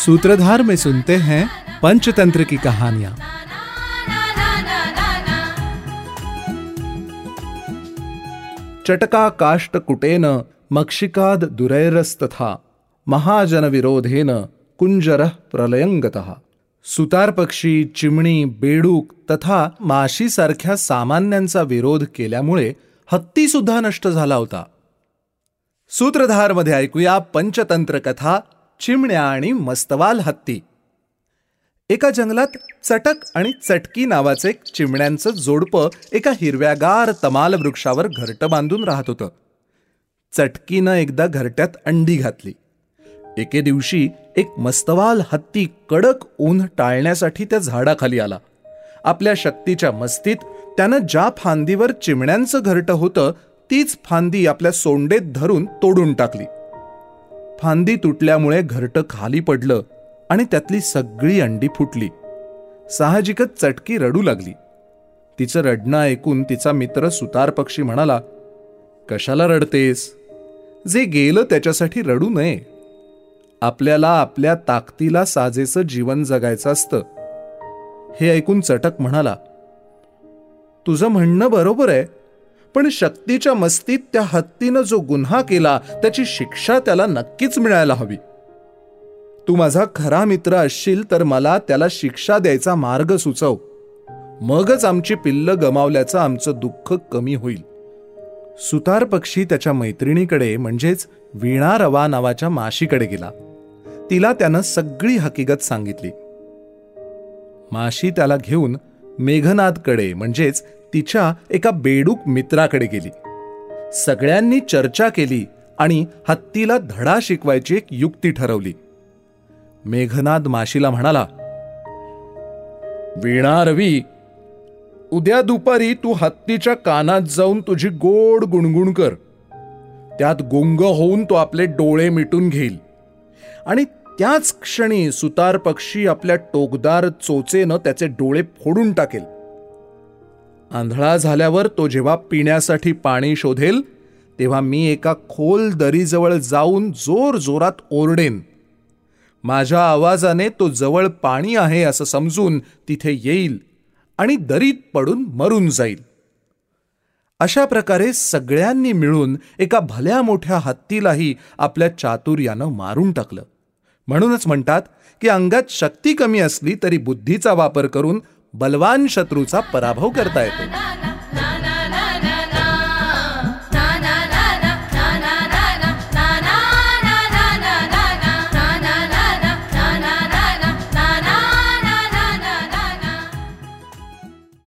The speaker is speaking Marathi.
सूत्रधार में सुनते हैं पंचतंत्र की कहानियां। चटका काष्ट कुटेन मक्षिकाद दुरैरस्तथा महाजन विरोधेन कुंजर प्रलयंगतः। सुतार पक्षी चिमणी बेडूक तथा माशी सारख्या सामान्यांचा विरोध केल्यामुळे हत्ती सुद्धा नष्ट झाला होता। सूत्रधारमध्ये ऐकूया पंचतंत्र कथा चिमण्या आणि मस्तवाल हत्ती. एका जंगलात चटक आणि चटकी नावाचं एक चिमण्यांचं जोडपं एका हिरव्यागार तमाल वृक्षावर घरटं बांधून राहत होतं. चटकीनं एकदा घरट्यात अंडी घातली. एके दिवशी एक मस्तवाल हत्ती कडक ऊन टाळण्यासाठी त्या झाडाखाली आला. आपल्या शक्तीच्या मस्तीत त्यानं ज्या फांदीवर चिमण्यांचं घरटं होतं तीच फांदी आपल्या सोंडेत धरून तोडून टाकली. फांदी तुटल्यामुळे घरटं खाली पडलं आणि त्यातली सगळी अंडी फुटली. साहजिकच चटकी रडू लागली. तिचं रडणं ऐकून तिचा मित्र सुतार पक्षी म्हणाला कशाला रडतेस? जे गेलं त्याच्यासाठी रडू नये. आपल्याला आपल्या ताकदीला साजेचं जीवन जगायचं असतं. हे ऐकून चटक म्हणाला तुझं म्हणणं बरोबर आहे. पण शक्तीच्या मस्तीत त्या हत्तीनं जो गुन्हा केला त्याची शिक्षा त्याला नक्कीच मिळायला हवी. तू माझा खरा मित्र असशील तर मला त्याला शिक्षा द्यायचा मार्ग सुचव. मगच आमची पिल्ल गमावल्याचं आमचं दुःख कमी होईल. सुतार पक्षी त्याच्या मैत्रिणीकडे म्हणजेच वीणा रवा नावाच्या माशीकडे गेला. तिला त्यानं सगळी हकीकत सांगितली. माशी त्याला घेऊन मेघनादकडे म्हणजेच तिच्या एका बेडूक मित्राकडे गेली. सगळ्यांनी चर्चा केली आणि हत्तीला धडा शिकवायची एक युक्ती ठरवली. मेघनाद माशीला म्हणाला वीणा रवी उद्या दुपारी तू हत्तीच्या कानात जाऊन तुझी गोड गुणगुण कर. त्यात गुंग होऊन तो आपले डोळे मिटून घेईल. आणि त्याच क्षणी सुतार पक्षी आपल्या टोकदार चोचेनं त्याचे डोळे फोडून टाकेल. आंधळा झाल्यावर तो जेव्हा पिण्यासाठी पाणी शोधेल तेव्हा मी एका खोल दरीजवळ जाऊन जोर जोरात ओरडेन. माझ्या आवाजाने तो जवळ पाणी आहे असं समजून तिथे येईल आणि दरीत पडून मरून जाईल. अशा प्रकारे सगळ्यांनी मिळून एका भल्या मोठ्या हत्तीलाही आपल्या चातुर्यानं मारून टाकलं. म्हणूनच म्हणतात की अंगात शक्ती कमी असली तरी बुद्धीचा वापर करून बलवान शत्रूचा पराभव करता येतो.